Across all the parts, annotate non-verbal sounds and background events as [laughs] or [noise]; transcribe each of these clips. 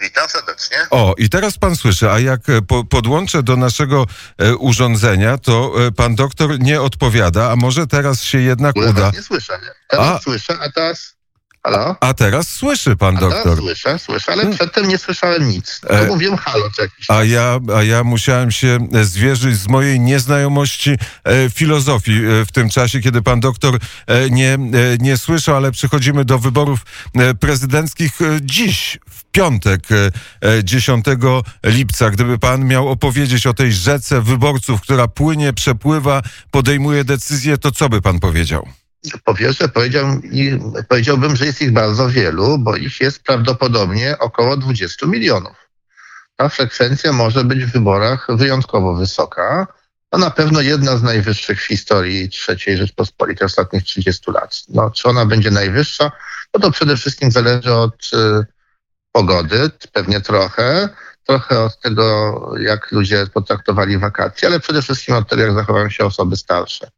Witam serdecznie. O, i teraz pan słyszy, a jak e, po, podłączę do naszego e, urządzenia, to e, pan doktor nie odpowiada, a może teraz się jednak uda. nie słyszę. Teraz A. słyszę, a teraz... Halo? A teraz słyszy pan A doktor. słyszę, słyszę, ale przedtem nie słyszałem nic. E. E... Mówiłem halo czy jakiś A ja, a ja musiałem się e, zwierzyć z mojej nieznajomości e, filozofii e, w tym czasie, kiedy pan doktor e, nie, e, nie słyszał, ale przechodzimy do wyborów prezydenckich dziś, w piątek, e, e, 10 lipca. Gdyby pan miał opowiedzieć o tej rzece wyborców, która płynie, przepływa, podejmuje decyzje, to co by pan powiedział? Po pierwsze powiedział, powiedziałbym, że jest ich bardzo wielu, bo ich jest prawdopodobnie około 20 milionów. Ta frekwencja może być w wyborach wyjątkowo wysoka. To na pewno jedna z najwyższych w historii III Rzeczpospolitej ostatnich 30 lat. No, czy ona będzie najwyższa? No to przede wszystkim zależy od y, pogody, pewnie trochę, trochę od tego, jak ludzie potraktowali wakacje, ale przede wszystkim od tego, jak zachowują się osoby starsze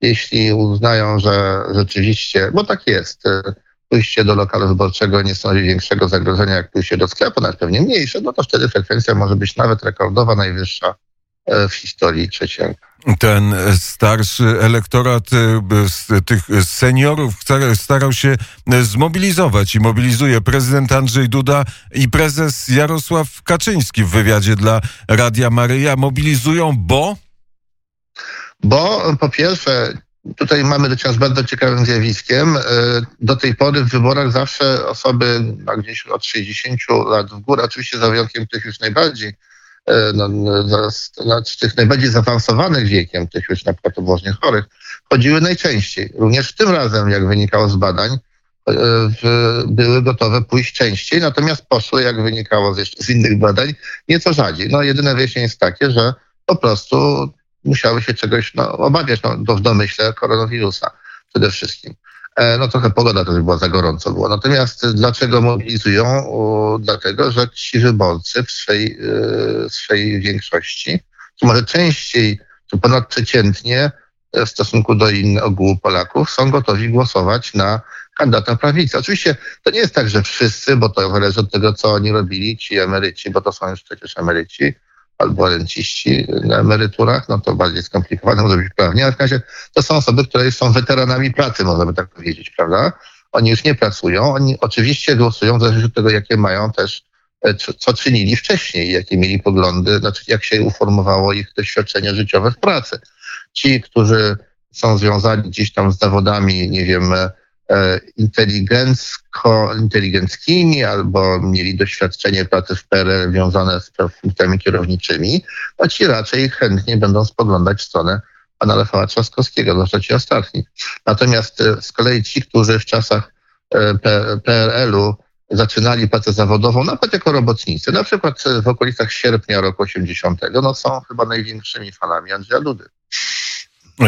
jeśli uznają, że rzeczywiście, bo tak jest, e, pójście do lokalu wyborczego nie stanowi większego zagrożenia jak pójście do sklepu, nawet pewnie mniejsze, no to wtedy frekwencja może być nawet rekordowa, najwyższa e, w historii trzeciego. Ten starszy elektorat e, tych seniorów starał się zmobilizować i mobilizuje prezydent Andrzej Duda i prezes Jarosław Kaczyński w wywiadzie dla Radia Maryja. Mobilizują, bo Bo po pierwsze, tutaj mamy do czynienia z bardzo ciekawym zjawiskiem. E, Do tej pory w wyborach zawsze osoby no, gdzieś od 60 lat w górę, oczywiście za wyjątkiem tych już najbardziej, e, no, znaczy tych najbardziej zaawansowanych wiekiem, tych już na przykład poważnie chorych, chodziły najczęściej. Również tym razem, jak wynikało z badań, e, w- były gotowe pójść częściej, natomiast poszły, jak wynikało z, z innych badań, nieco rzadziej. No jedyne wyjaśnienie jest takie, że po prostu musiały się czegoś no, obawiać, no, to w domyśle koronawirusa przede wszystkim. E, No trochę pogoda też była za gorąco było. Natomiast dlaczego mobilizują? O, Dlatego, że ci wyborcy w swej, e, swej większości, czy może częściej, czy ponadprzeciętnie e, w stosunku do innego ogółu Polaków są gotowi głosować na kandydata prawicy. Oczywiście to nie jest tak, że wszyscy, bo to zależy od tego, co oni robili, ci emeryci, bo to są już przecież emeryci, albo renciści na emeryturach, no to bardziej skomplikowane może być prawnie, ale w każdym razie to są osoby, które są weteranami pracy, można by tak powiedzieć, prawda? Oni już nie pracują, oni oczywiście głosują w zależności od tego, jakie mają też, e, co- co czynili wcześniej, jakie mieli poglądy, znaczy jak się uformowało ich doświadczenie życiowe w pracy. Ci, którzy są związani gdzieś tam z zawodami, nie wiem, e, inteligencko, inteligenckimi albo mieli doświadczenie pracy w PRL związane z funkcjami kierowniczymi, to ci raczej chętnie będą spoglądać w stronę pana Rafała Trzaskowskiego, zwłaszcza ci ostatni. Natomiast e, z kolei ci, którzy w czasach e, PRL-u zaczynali pracę zawodową, nawet jako robotnicy, na przykład e, w okolicach sierpnia roku 80, no są chyba największymi fanami Andrzeja Dudy.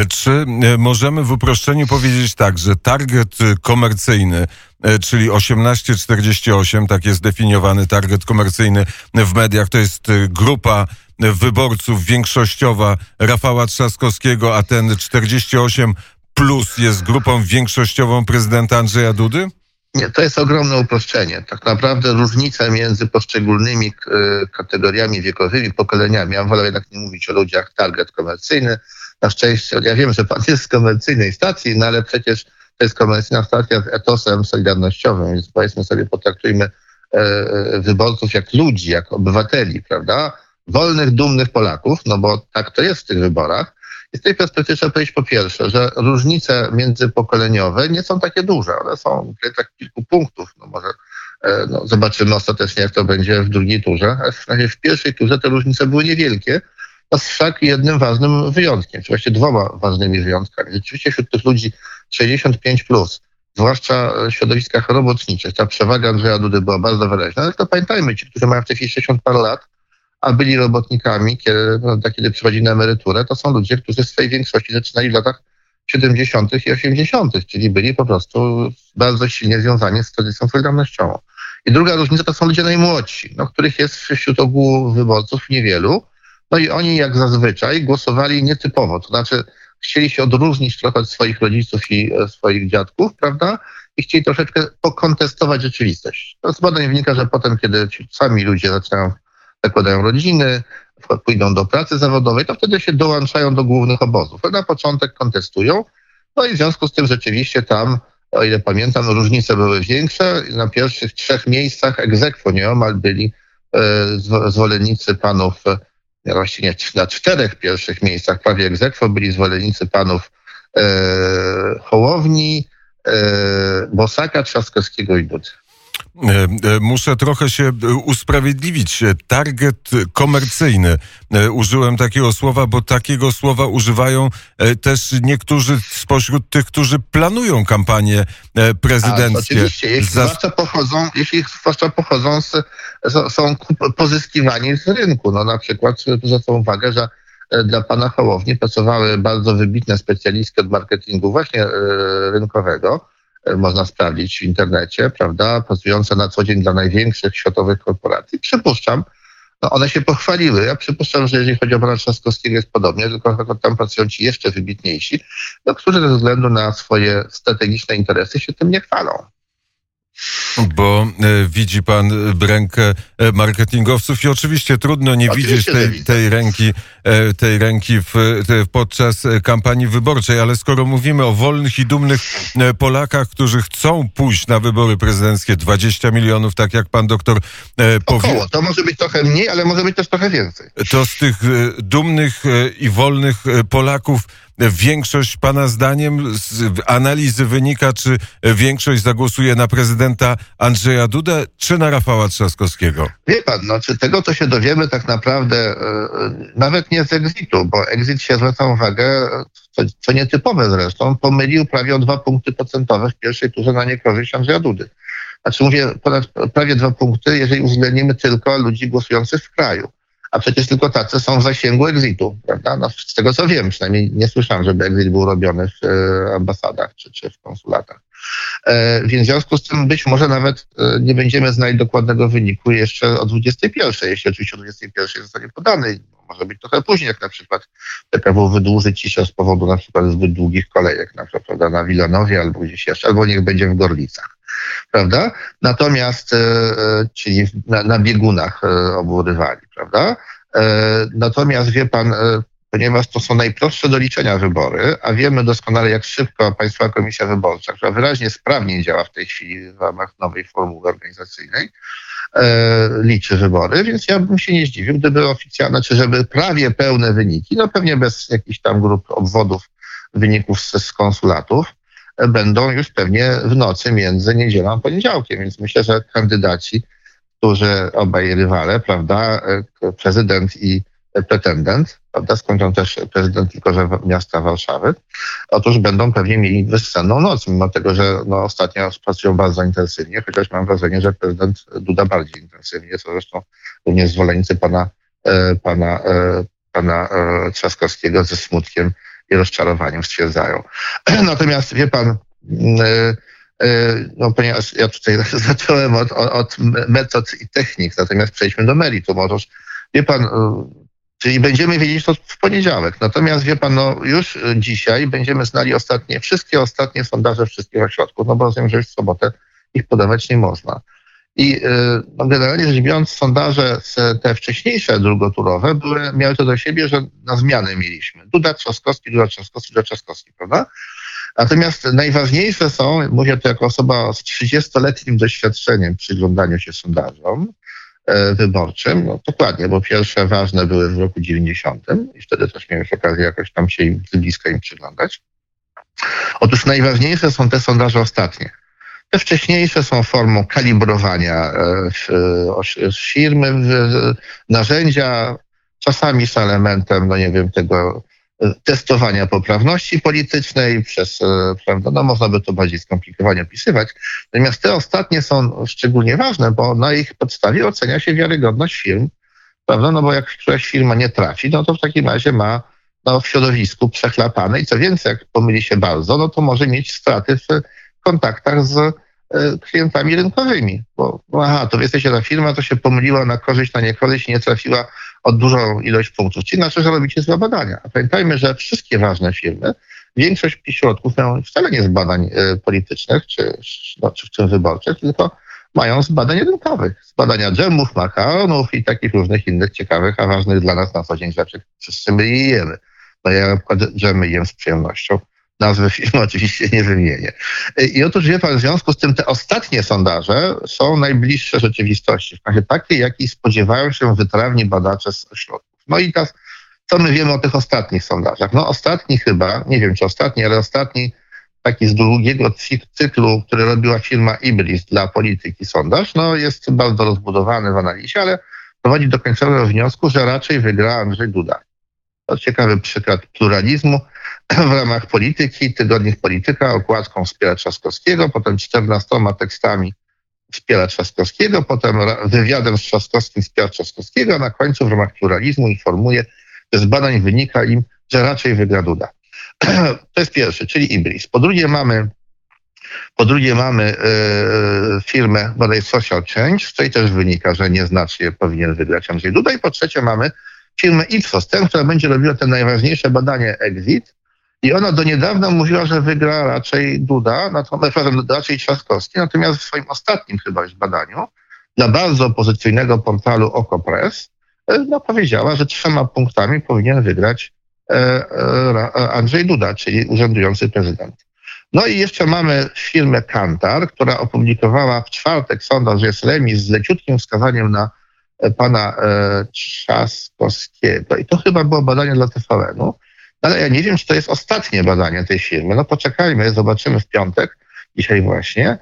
Czy e, możemy w uproszczeniu powiedzieć tak, że target e, komercyjny, e, czyli 1848, tak jest definiowany target komercyjny w mediach, to jest e, grupa wyborców większościowa Rafała Trzaskowskiego, a ten 48 plus jest grupą większościową prezydenta Andrzeja Dudy? Nie, to jest ogromne uproszczenie. Tak naprawdę różnice między poszczególnymi e, kategoriami wiekowymi, pokoleniami, ja wolę jednak nie mówić o ludziach target komercyjny. Na szczęście, ja wiem, że pan jest z komercyjnej stacji, no ale przecież to jest komercyjna stacja z etosem solidarnościowym, więc powiedzmy sobie, potraktujmy e, e, wyborców jak ludzi, jak obywateli, prawda? Wolnych, dumnych Polaków, no bo tak to jest w tych wyborach. I z tej perspektywy trzeba powiedzieć po pierwsze, że różnice międzypokoleniowe nie są takie duże. One są w tak kilku punktów. No może e, no, zobaczymy ostatecznie, jak to będzie w drugiej turze. Ale w, w pierwszej turze te różnice były niewielkie. No z wszak jednym ważnym wyjątkiem, czy właściwie dwoma ważnymi wyjątkami. Rzeczywiście wśród tych ludzi 65 plus, zwłaszcza w środowiskach robotniczych, ta przewaga Andrzeja Dudy była bardzo wyraźna. Ale to pamiętajmy, ci, którzy mają w tej chwili 60 parę lat, a byli robotnikami, kiedy, prawda, kiedy przychodzili na emeryturę, to są ludzie, którzy w swojej większości zaczynali w latach 70. i 80., czyli byli po prostu bardzo silnie związani z tradycją solidarnościową. I druga różnica to są ludzie najmłodsi, no, których jest wśród ogółu wyborców niewielu. No i oni jak zazwyczaj głosowali nietypowo, to znaczy chcieli się odróżnić trochę od swoich rodziców i e, swoich dziadków, prawda? i chcieli troszeczkę pokontestować rzeczywistość. To z badań wynika, że potem, kiedy ci sami ludzie zaczynają, zakładają rodziny, pójdą do pracy zawodowej, to wtedy się dołączają do głównych obozów. Na początek kontestują, no i w związku z tym rzeczywiście tam, o ile pamiętam, różnice były większe. Na pierwszych trzech miejscach egzekwo nieomal byli e, zwolennicy panów, e, właściwie na czterech pierwszych miejscach prawie egzekwo byli zwolennicy panów e, Hołowni, e, Bosaka, Trzaskowskiego i Dudy. E, e, muszę trochę się e, usprawiedliwić. Target komercyjny. Użyłem takiego słowa, bo takiego słowa używają też niektórzy spośród tych, którzy planują kampanię prezydenckie. A, oczywiście, jeśli Za... zwłaszcza pochodzą, jeśli zwłaszcza pochodzą z, są pozyskiwani z rynku. No na przykład zwracam uwagę, że dla pana Hołowni pracowały bardzo wybitne specjalistki od marketingu właśnie rynkowego, można sprawdzić w internecie, prawda, pracujące na co dzień dla największych światowych korporacji. Przypuszczam, no one się pochwaliły. Ja przypuszczam, że jeżeli chodzi o pana Trzaskowskiego jest podobnie, tylko tam pracują ci jeszcze wybitniejsi, no, którzy ze względu na swoje strategiczne interesy się tym nie chwalą. Bo e, widzi pan rękę e, marketingowców i oczywiście trudno nie oczywiście widzieć tej, tej ręki, e, tej ręki w, podczas kampanii wyborczej, ale skoro mówimy o wolnych i dumnych Polakach, którzy chcą pójść na wybory prezydenckie, 20 milionów, tak jak pan doktor powiedział. To może być trochę mniej, ale może być też trochę więcej. To z tych dumnych i wolnych Polaków większość Pana zdaniem z analizy wynika, czy większość zagłosuje na prezydenta Andrzeja Dudę, czy na Rafała Trzaskowskiego? Wie Pan, no, czy tego to się dowiemy tak naprawdę e, nawet nie z exitu, bo exit się zwraca uwagę, co, co nietypowe zresztą, pomylił prawie o dwa punkty procentowe w pierwszej turze na niekorzyść Andrzeja Dudy. Znaczy mówię ponad prawie dwa punkty, jeżeli uwzględnimy tylko ludzi głosujących w kraju a przecież tylko tacy są w zasięgu exitu, prawda? No, z tego co wiem, przynajmniej nie słyszałem, żeby exit był robiony w e, ambasadach czy, czy w konsulatach. E, więc w związku z tym być może nawet e, nie będziemy znali dokładnego wyniku jeszcze o 21, jeśli oczywiście o 21 zostanie podany. Może być trochę później, jak na przykład PKW wydłużyć się z powodu na przykład zbyt długich kolejek, na przykład prawda, na Wilanowie albo gdzieś jeszcze, albo niech będzie w Gorlicach prawda? Natomiast, e, e, czyli na, na biegunach e, obu rywali, prawda? Natomiast wie pan, ponieważ to są najprostsze do liczenia wybory, a wiemy doskonale, jak szybko Państwowa Komisja Wyborcza, która wyraźnie sprawniej działa w tej chwili w ramach nowej formuły organizacyjnej, liczy wybory, więc ja bym się nie zdziwił, gdyby oficjalne, czy żeby prawie pełne wyniki, no pewnie bez jakichś tam grup obwodów wyników z, z konsulatów, będą już pewnie w nocy między niedzielą a poniedziałkiem. Więc myślę, że kandydaci, którzy obaj rywale, prawda, prezydent i pretendent, prawda, skończą też prezydent tylko że miasta Warszawy, otóż będą pewnie mieli bezsenną noc, mimo tego, że no, ostatnio pracują bardzo intensywnie, chociaż mam wrażenie, że prezydent Duda bardziej intensywnie, co zresztą również zwolennicy pana, e, pana, e, pana e, Trzaskowskiego ze smutkiem i rozczarowaniem stwierdzają. [clears throat] Natomiast wie pan, mm, no ponieważ ja tutaj [laughs] zacząłem od, od metod i technik, natomiast przejdźmy do meritum. Otóż wie pan, czyli będziemy wiedzieć to w poniedziałek. Natomiast wie pan, no już dzisiaj będziemy znali ostatnie, wszystkie ostatnie sondaże wszystkich ośrodków, no bo rozumiem, że już w sobotę ich podawać nie można. I y, no, generalnie rzecz biorąc, sondaże te wcześniejsze drugoturowe były, miały to do siebie, że na zmiany mieliśmy. Duda Trzaskowski, Duda Trzaskowski, Duda Trzaskowski, prawda? Natomiast najważniejsze są, mówię to jako osoba z 30-letnim doświadczeniem w przyglądaniu się sondażom e, wyborczym, no dokładnie, bo pierwsze ważne były w roku 90 i wtedy też miałem okazję jakoś tam się im, z bliska im przyglądać. Otóż najważniejsze są te sondaże ostatnie. Te wcześniejsze są formą kalibrowania e, firmy, narzędzia, czasami z elementem, no nie wiem, tego e, testowania poprawności politycznej przez, e, prawda, no można by to bardziej skomplikowanie opisywać. Natomiast te ostatnie są szczególnie ważne, bo na ich podstawie ocenia się wiarygodność firm, prawda, no bo jak któraś firma nie trafi, no to w takim razie ma no, w środowisku przechlapane i co więcej, jak pomyli się bardzo, no to może mieć straty w kontaktach z klientami rynkowymi. Bo aha, to jesteście ta firma, to się pomyliła na korzyść, na niekorzyść i nie trafiła o dużą ilość punktów. Czyli znaczy, że robicie złe badania. A pamiętajmy, że wszystkie ważne firmy większość środków miał wcale nie z badań politycznych, czy, no, czy w czym wyborczych, tylko mają z badań rynkowych, z badania dżemów, makaronów i takich różnych innych ciekawych, a ważnych dla nas na co dzień rzeczy. Wszyscy my je jemy. No ja na przykład dżemy jem z przyjemnością. Nazwy firmy [laughs] oczywiście nie wymienię. I otóż wie pan, w związku z tym te ostatnie sondaże są najbliższe rzeczywistości, w razie takiej, jakiej spodziewają się wytrawni badacze z ośrodków. No i teraz, co my wiemy o tych ostatnich sondażach? No ostatni chyba, nie wiem czy ostatni, ale ostatni taki z długiego cyklu, który robiła firma Ibris dla polityki sondaż, no jest bardzo rozbudowany w analizie, ale prowadzi do końcowego wniosku, że raczej wygra Andrzej Duda. To ciekawy przykład pluralizmu [clears throat] w ramach polityki. Tygodnik Polityka okładką wspiera Trzaskowskiego, potem 14 tekstami wspiera Trzaskowskiego, potem wywiadem z Trzaskowskim wspiera Trzaskowskiego, a na końcu w ramach pluralizmu informuje, że z badań wynika im, że raczej wygra Duda. [clears throat] To jest pierwszy, czyli Ibris. Po drugie mamy po drugie mamy e, firmę bodaj Social Change, z której też wynika, że nieznacznie powinien wygrać Andrzej Duda. I po trzecie mamy firmę Ipsos, tę, która będzie robiła te najważniejsze badanie Exit. I ona do niedawna mówiła, że wygra raczej Duda, natomiast raczej Trzaskowski, natomiast w swoim ostatnim chyba już badaniu dla bardzo opozycyjnego portalu OkoPress e, no, powiedziała, że trzema punktami powinien wygrać E, e, Andrzej Duda, czyli urzędujący prezydent. No i jeszcze mamy firmę Kantar, która opublikowała w czwartek sondaż, że jest remis z leciutkim wskazaniem na pana Trzaskowskiego. I to chyba było badanie dla TVN-u. Ale ja nie wiem, czy to jest ostatnie badanie tej firmy. No poczekajmy, zobaczymy w piątek, dzisiaj właśnie.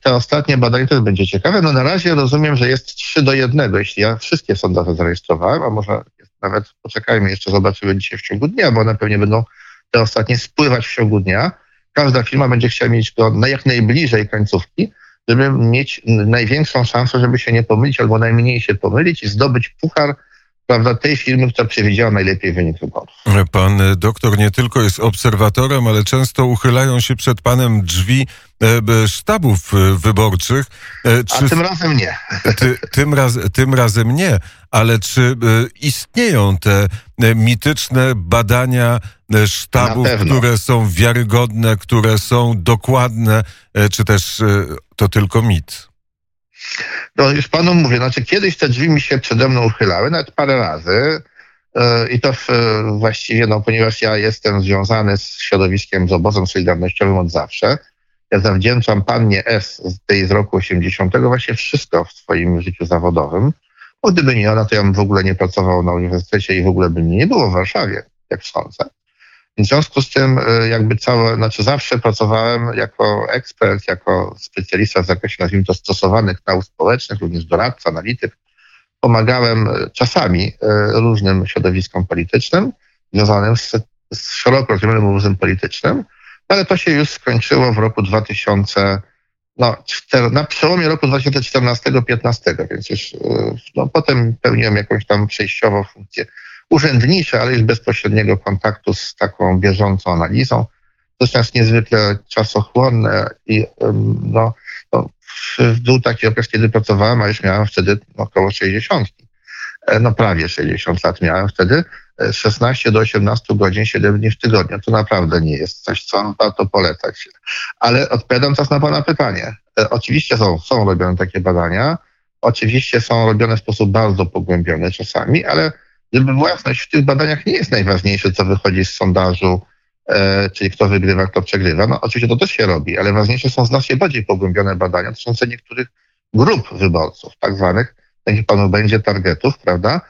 Te ostatnie badanie też będzie ciekawe. No na razie rozumiem, że jest 3 do 1, jeśli ja wszystkie sondaże zarejestrowałem, a może nawet poczekajmy, jeszcze zobaczymy dzisiaj w ciągu dnia, bo one pewnie będą te ostatnie spływać w ciągu dnia. Każda firma będzie chciała mieć go na jak najbliżej końcówki, żeby mieć największą szansę, żeby się nie pomylić albo najmniej się pomylić i zdobyć puchar prawda, tej firmy, która przewidziała najlepiej wynik wyborów. Pan doktor nie tylko jest obserwatorem, ale często uchylają się przed panem drzwi e, sztabów e, wyborczych. E, czy, A tym razem nie. [laughs] Ty, tym, raz, tym razem nie, ale czy istnieją te mityczne badania sztabów, które są wiarygodne, które są dokładne, czy też to tylko mit? No już panu mówię, znaczy kiedyś te drzwi mi się przede mną uchylały, nawet parę razy. E, I to właściwie, no, ponieważ ja jestem związany z środowiskiem, z obozem solidarnościowym od zawsze, ja zawdzięczam pannie S z tej z roku 80 właśnie wszystko w swoim życiu zawodowym. Bo gdyby nie ona, to ja bym w ogóle nie pracował na uniwersytecie i w ogóle by nie było w Warszawie, jak sądzę. W związku z tym e, jakby całe, znaczy zawsze pracowałem jako ekspert, jako specjalista w zakresie, nazwijmy to, stosowanych nauk społecznych, również doradca, analityk. Pomagałem e, czasami e, różnym środowiskom politycznym związanym z, z szeroko rozumianym obozem politycznym, ale to się już skończyło w roku 2000, no, na przełomie roku 2014-2015, więc już no, potem pełniłem jakąś tam przejściową funkcję urzędnicze, ale już bezpośredniego kontaktu z taką bieżącą analizą. To jest niezwykle czasochłonne i no, no, był taki okres, kiedy pracowałem, a już miałem wtedy około 60. E, no prawie 60 lat miałem wtedy. 16 e, do 18 godzin, 7 dni w tygodniu. To naprawdę nie jest coś, co warto polecać. Ale odpowiadam teraz na Pana pytanie. E, oczywiście są, są robione takie badania. Oczywiście są robione w sposób bardzo pogłębiony czasami, ale gdyby własność w tych badaniach nie jest najważniejsze, co wychodzi z sondażu, e, czyli kto wygrywa, kto przegrywa. No oczywiście to też się robi, ale ważniejsze są znacznie bardziej pogłębione badania dotyczące niektórych grup wyborców, tak zwanych, niech panu będzie targetów, prawda?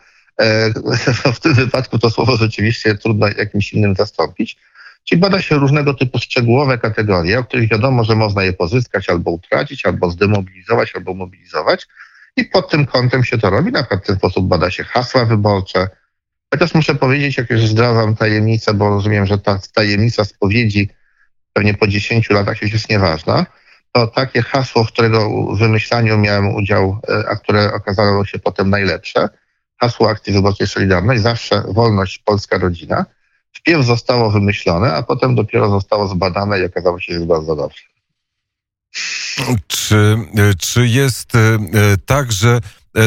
E, [laughs] w tym wypadku to słowo rzeczywiście trudno jakimś innym zastąpić. Czyli bada się różnego typu szczegółowe kategorie, o których wiadomo, że można je pozyskać albo utracić, albo zdemobilizować, albo mobilizować. I pod tym kątem się to robi. Na przykład w ten sposób bada się hasła wyborcze. Chociaż muszę powiedzieć, jak już zdradzam tajemnicę, bo rozumiem, że ta tajemnica spowiedzi pewnie po 10 latach już jest nieważna, to takie hasło, w którego wymyślaniu miałem udział, e, a które okazało się potem najlepsze, hasło akcji wyborczej Solidarność, zawsze wolność, polska rodzina, wpierw zostało wymyślone, a potem dopiero zostało zbadane i okazało się, że jest bardzo dobrze. Czy, czy jest e, tak, że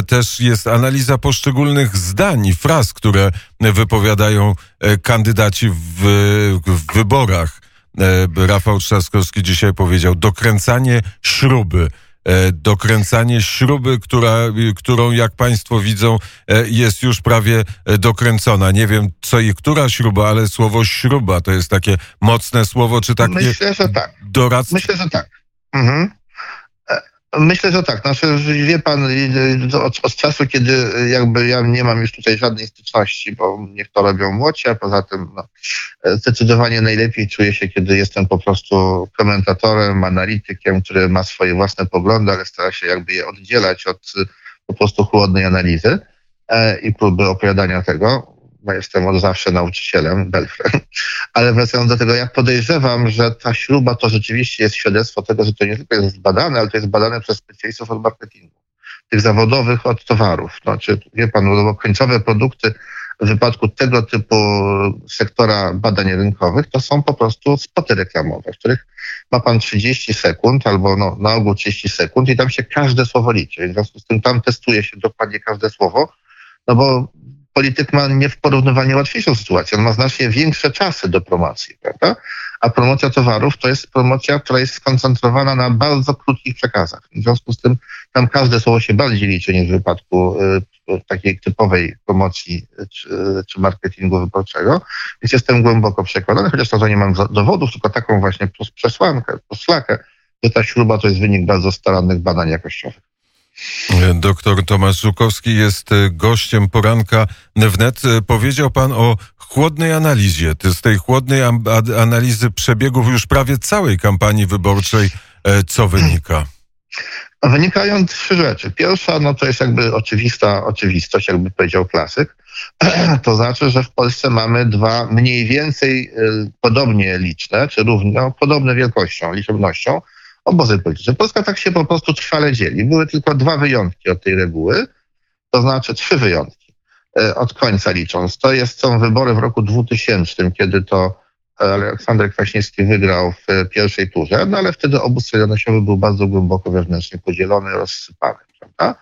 też jest analiza poszczególnych zdań fraz, które wypowiadają kandydaci w, w wyborach. Rafał Trzaskowski dzisiaj powiedział dokręcanie śruby. E, dokręcanie śruby, która, którą jak Państwo widzą e, jest już prawie e, dokręcona. Nie wiem co i która śruba, ale słowo śruba to jest takie mocne słowo, czy takie Myślę, że tak. doradztwo? Myślę, że tak. Mhm. Myślę, że tak. Znaczy, wie pan, od, od, czasu, kiedy jakby ja nie mam już tutaj żadnej styczności, bo niech to robią młodsi, a poza tym no, zdecydowanie najlepiej czuję się, kiedy jestem po prostu komentatorem, analitykiem, który ma swoje własne poglądy, ale stara się jakby je oddzielać od po prostu chłodnej analizy e, i próby opowiadania tego bo jestem od zawsze nauczycielem, Belfrem. [laughs] Ale wracając do tego, ja podejrzewam, że ta śruba to rzeczywiście jest świadectwo tego, że to nie tylko jest badane, ale to jest badane przez specjalistów od marketingu, tych zawodowych od towarów. Znaczy, wie pan, no, bo końcowe produkty w wypadku tego typu sektora badań rynkowych to są po prostu spoty reklamowe, w których ma pan 30 sekund albo no, na ogół 30 sekund i tam się każde słowo liczy. W związku z tym tam testuje się dokładnie każde słowo, no bo polityk ma nieporównywalnie łatwiejszą sytuację. On ma znacznie większe czasy do promocji, prawda? A promocja towarów to jest promocja, która jest skoncentrowana na bardzo krótkich przekazach. W związku z tym tam każde słowo się bardziej liczy niż w wypadku y, takiej typowej promocji czy, czy, marketingu wyborczego. Więc jestem głęboko przekonany, chociaż to nie mam dowodów, tylko taką właśnie przesłankę, poszlakę, że ta śruba to jest wynik bardzo starannych badań jakościowych. Doktor Tomasz Żukowski jest e, gościem poranka wnet. E, powiedział pan o chłodnej analizie. Z tej chłodnej analizy przebiegów już prawie całej kampanii wyborczej e, co wynika? Wynikają trzy rzeczy. Pierwsza, no to jest jakby oczywista oczywistość, jakby powiedział klasyk. [clears throat] To znaczy, że w Polsce mamy dwa mniej więcej podobnie liczne, czy równo no, podobne wielkością, liczebnością obozy polityczne. Polska tak się po prostu trwale dzieli. Były tylko dwa wyjątki od tej reguły, to znaczy trzy wyjątki e, od końca licząc. To jest, są wybory w roku 2000, kiedy to Aleksander Kwaśniewski wygrał w pierwszej turze, no ale wtedy obóz solidarnościowy był bardzo głęboko wewnętrznie podzielony, rozsypany, prawda?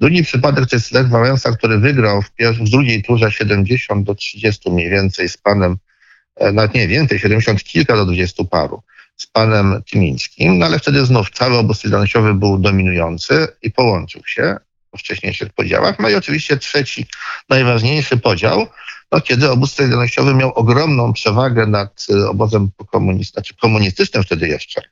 Drugi przypadek to jest Lech Wałęsa, który wygrał w, w drugiej turze 70 do 30 mniej więcej z panem, e, nawet nie więcej, 70 kilka do 20 paru z panem Tymińskim, no ale wtedy znów cały obóz solidarnościowy był dominujący i połączył się po wcześniejszych podziałach. No i oczywiście trzeci, najważniejszy podział, no kiedy obóz solidarnościowy miał ogromną przewagę nad y, obozem komunistycznym, znaczy komunistycznym wtedy jeszcze,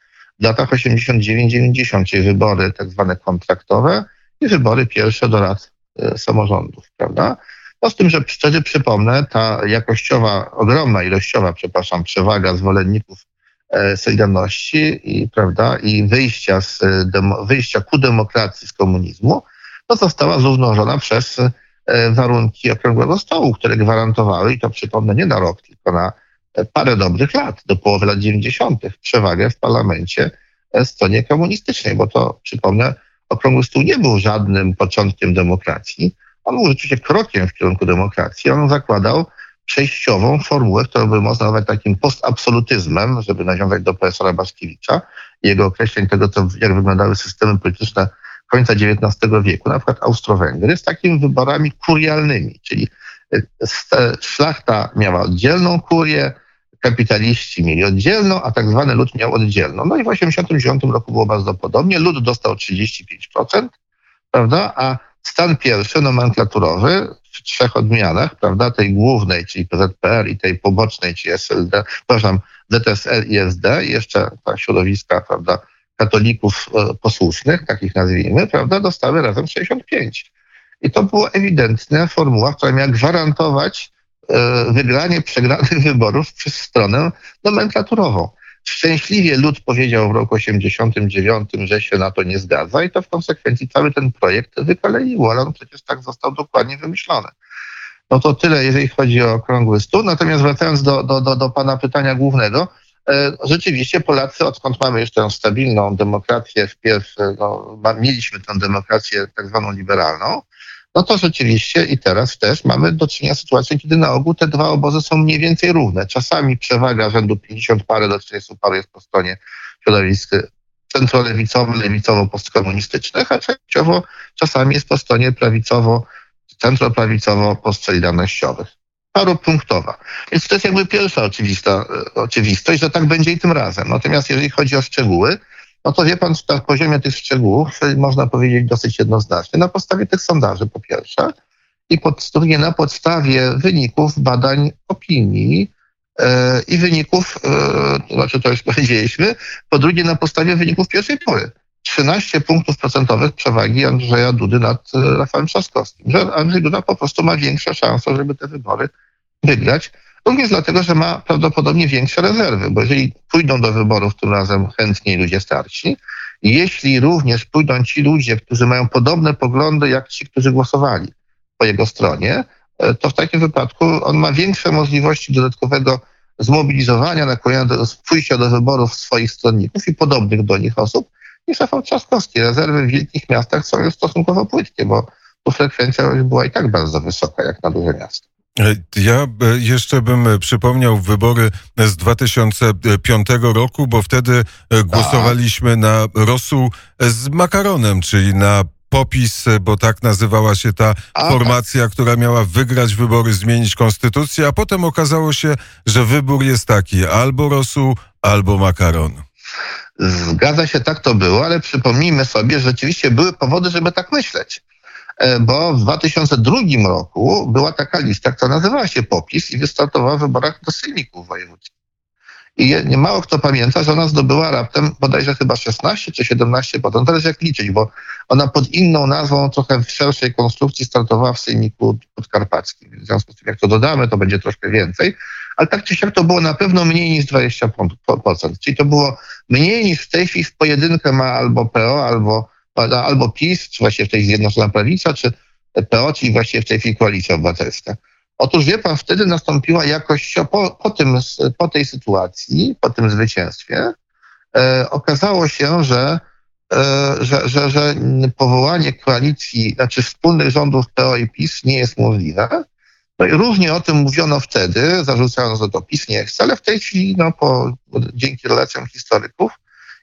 w latach 89-90, czyli wybory tak zwane kontraktowe i wybory pierwsze do rad y, samorządów, prawda? No z tym, że wtedy przypomnę, ta jakościowa, ogromna ilościowa, przepraszam, przewaga zwolenników E, Solidarności i, prawda, i wyjścia, z, demo, wyjścia ku demokracji z komunizmu, no została zrównoważona przez e, warunki okrągłego stołu, które gwarantowały, i to przypomnę nie na rok, tylko na parę dobrych lat, do połowy lat 90., przewagę w parlamencie e, stronie komunistycznej, bo to przypomnę, okrągły stół nie był żadnym początkiem demokracji. On był rzeczywiście krokiem w kierunku demokracji. On zakładał przejściową formułę, którą by można nazwać takim postabsolutyzmem, żeby nawiązać do profesora Baszkiewicza i jego określeń tego, co, jak wyglądały systemy polityczne końca XIX wieku, na przykład Austro-Węgry, z takimi wyborami kurialnymi, czyli e, szlachta miała oddzielną kurię, kapitaliści mieli oddzielną, a tak zwany lud miał oddzielną. No i w 1989 roku było bardzo podobnie. Lud dostał 35%, prawda, a stan pierwszy, nomenklaturowy, w trzech odmianach, prawda, tej głównej, czyli PZPR i tej pobocznej, czyli SLD, przepraszam, DTSL i SD, jeszcze ta środowiska, prawda, katolików e, posłusznych, takich nazwijmy, prawda, dostały razem 65. I to była ewidentna formuła, która miała gwarantować e, wygranie przegranych wyborów przez stronę nomenklaturową. Szczęśliwie lud powiedział w roku 89, że się na to nie zgadza i to w konsekwencji cały ten projekt wykoleiło, ale on przecież tak został dokładnie wymyślony. No to tyle, jeżeli chodzi o okrągły stół. Natomiast wracając do, do, do, do pana pytania głównego, e, rzeczywiście Polacy, odkąd mamy już tę stabilną demokrację, wpierw no, mieliśmy tę demokrację tak zwaną liberalną, no to rzeczywiście i teraz też mamy do czynienia z sytuacją, kiedy na ogół te dwa obozy są mniej więcej równe. Czasami przewaga rzędu 50 parę do 40 parę jest po stronie środowisk centrolewicowo, lewicowo-postkomunistycznych, a częściowo czasami jest po stronie prawicowo, centroprawicowo-postsolidarnościowych. Paropunktowa. Więc to jest jakby pierwsza oczywista, oczywistość, że tak będzie i tym razem. Natomiast jeżeli chodzi o szczegóły, no to wie pan, na poziomie tych szczegółów można powiedzieć dosyć jednoznacznie. Na podstawie tych sondaży po pierwsze i pod, drugie na podstawie wyników badań opinii e, i wyników, e, to znaczy to już [laughs] powiedzieliśmy, po drugie na podstawie wyników pierwszej pory. 13 punktów procentowych przewagi Andrzeja Dudy nad e, Rafałem Trzaskowskim. Że Andrzej Duda po prostu ma większe szanse, żeby te wybory wygrać. Również dlatego, że ma prawdopodobnie większe rezerwy, bo jeżeli pójdą do wyborów tym razem chętniej ludzie starsi, jeśli również pójdą ci ludzie, którzy mają podobne poglądy jak ci, którzy głosowali po jego stronie, e, to w takim wypadku on ma większe możliwości dodatkowego zmobilizowania, nakłonienia do pójścia do wyborów swoich stronników i podobnych do nich osób niż Rafał Trzaskowski. Rezerwy w wielkich miastach są już stosunkowo płytkie, bo tu frekwencja była i tak bardzo wysoka, jak na duże miasto. E, ja e, jeszcze bym e, przypomniał wybory z 2005 roku, bo wtedy głosowaliśmy na rosół z makaronem, czyli na popis, bo tak nazywała się ta formacja, która miała wygrać wybory, zmienić konstytucję, a potem okazało się, że wybór jest taki albo rosół, albo makaron. Zgadza się, tak to było, ale przypomnijmy sobie, że rzeczywiście były powody, żeby tak myśleć. E, bo w 2002 roku była taka lista, która nazywała się POPIS i wystartowała w wyborach do sejmików wojewódzkich. I nie mało kto pamięta, że ona zdobyła raptem bodajże chyba 16 czy 17 potem, teraz jak liczyć, bo ona pod inną nazwą, trochę w szerszej konstrukcji startowała w sejmiku podkarpackim. W związku z tym, jak to dodamy, to będzie troszkę więcej. Ale tak czy siak to było na pewno mniej niż 20%. Czyli to było mniej niż w tej chwili w pojedynkę ma albo PO, albo albo PiS, czy właściwie w tej Zjednoczona Prawica, czy PO, czyli właściwie w tej chwili Koalicja Obywatelska. Otóż wie pan, wtedy nastąpiła jakoś po, po, tym, po tej sytuacji, po tym zwycięstwie, e, okazało się, że, e, że, że, że powołanie koalicji, znaczy wspólnych rządów PO i PiS nie jest możliwe. No i różnie o tym mówiono wtedy, zarzucano, że to PiS nie chce, ale w tej chwili, no, po, dzięki relacjom historyków,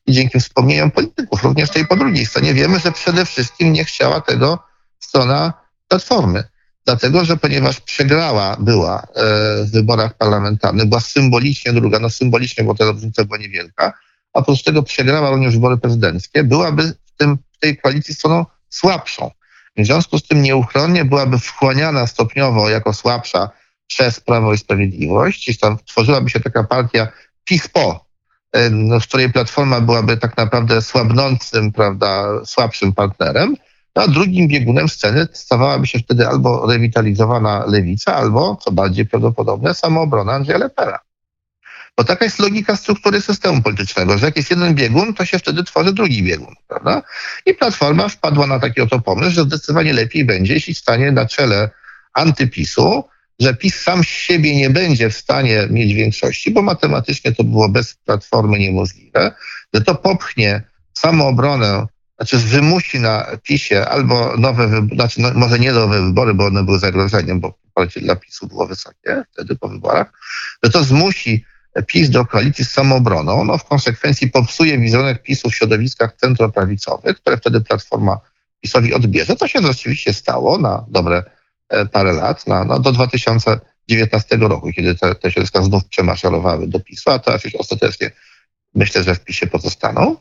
i dzięki wspomnieniom polityków, również tej po drugiej stronie, wiemy, że przede wszystkim nie chciała tego strona Platformy. Dlatego, że ponieważ przegrała była e, w wyborach parlamentarnych, była symbolicznie druga, no symbolicznie, bo ta różnica była niewielka, a oprócz tego przegrała również wybory prezydenckie, byłaby w, tym, w tej koalicji stroną słabszą. W związku z tym nieuchronnie byłaby wchłaniana stopniowo jako słabsza przez Prawo i Sprawiedliwość, czyli tam tworzyłaby się taka partia PiS-PO, w której Platforma byłaby tak naprawdę słabnącym, prawda, słabszym partnerem, no, a drugim biegunem sceny stawałaby się wtedy albo rewitalizowana lewica, albo, co bardziej prawdopodobne, samoobrona Andrzeja Lepera. Bo taka jest logika struktury systemu politycznego, że jak jest jeden biegun, to się wtedy tworzy drugi biegun, prawda? I Platforma wpadła na taki oto pomysł, że zdecydowanie lepiej będzie, jeśli stanie na czele antypisu, że PiS sam z siebie nie będzie w stanie mieć większości, bo matematycznie to było bez platformy niemożliwe, że to popchnie samoobronę, znaczy wymusi na PiSie albo nowe wybory, znaczy no, może nie nowe wybory, bo one były zagrożeniem, bo poparcie dla PiSu było wysokie wtedy po wyborach, że to zmusi PiS do koalicji z samoobroną, no w konsekwencji popsuje wizerunek PiSu w środowiskach centroprawicowych, które wtedy Platforma PiSowi odbierze. To się rzeczywiście stało na dobre parę lat, no, no do 2019 roku, kiedy te, te środowiska znów przemaszerowały do PiSu, a teraz już ostatecznie myślę, że w PiSie pozostaną.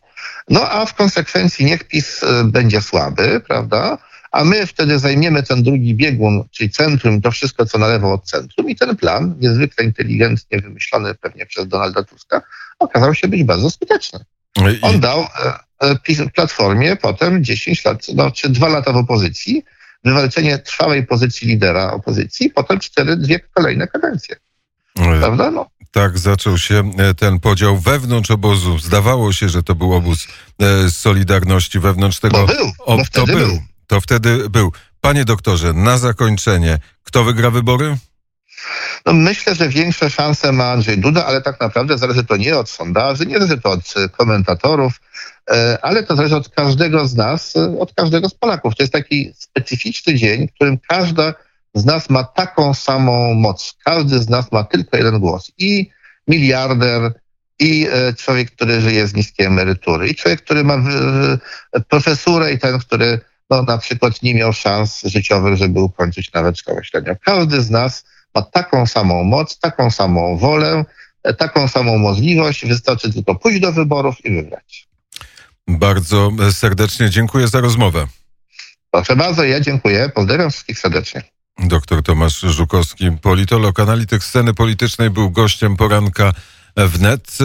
No a w konsekwencji niech PiS e, będzie słaby, prawda? A my wtedy zajmiemy ten drugi biegun, czyli centrum, to wszystko, co na lewo od centrum. I ten plan, niezwykle inteligentnie wymyślony pewnie przez Donalda Tuska, okazał się być bardzo skuteczny. On dał e, Platformie potem 10 lat, no, czy dwa lata w opozycji, wywalczenie trwałej pozycji lidera opozycji, potem cztery, dwie kolejne kadencje. Prawda? No. Tak zaczął się e, ten podział wewnątrz obozu. Zdawało się, że to był obóz e, Solidarności wewnątrz tego. To był, to był. był. To wtedy był. Panie doktorze, na zakończenie, kto wygra wybory? No myślę, że większe szanse ma Andrzej Duda, ale tak naprawdę zależy to nie od sondaży, nie zależy to od komentatorów, E, ale to zależy od każdego z nas, e, od każdego z Polaków. To jest taki specyficzny dzień, w którym każda z nas ma taką samą moc. Każdy z nas ma tylko jeden głos. I miliarder, i e, człowiek, który żyje z niskiej emerytury, i człowiek, który ma profesurę, i ten, który no, na przykład nie miał szans życiowych, żeby ukończyć nawet szkołę średnią. Każdy z nas ma taką samą moc, taką samą wolę, e, taką samą możliwość. Wystarczy tylko pójść do wyborów i wybrać. Bardzo serdecznie dziękuję za rozmowę. Proszę bardzo, ja dziękuję. Pozdrawiam wszystkich serdecznie. Doktor Tomasz Żukowski, politolog, analityk sceny politycznej, był gościem poranka wnet.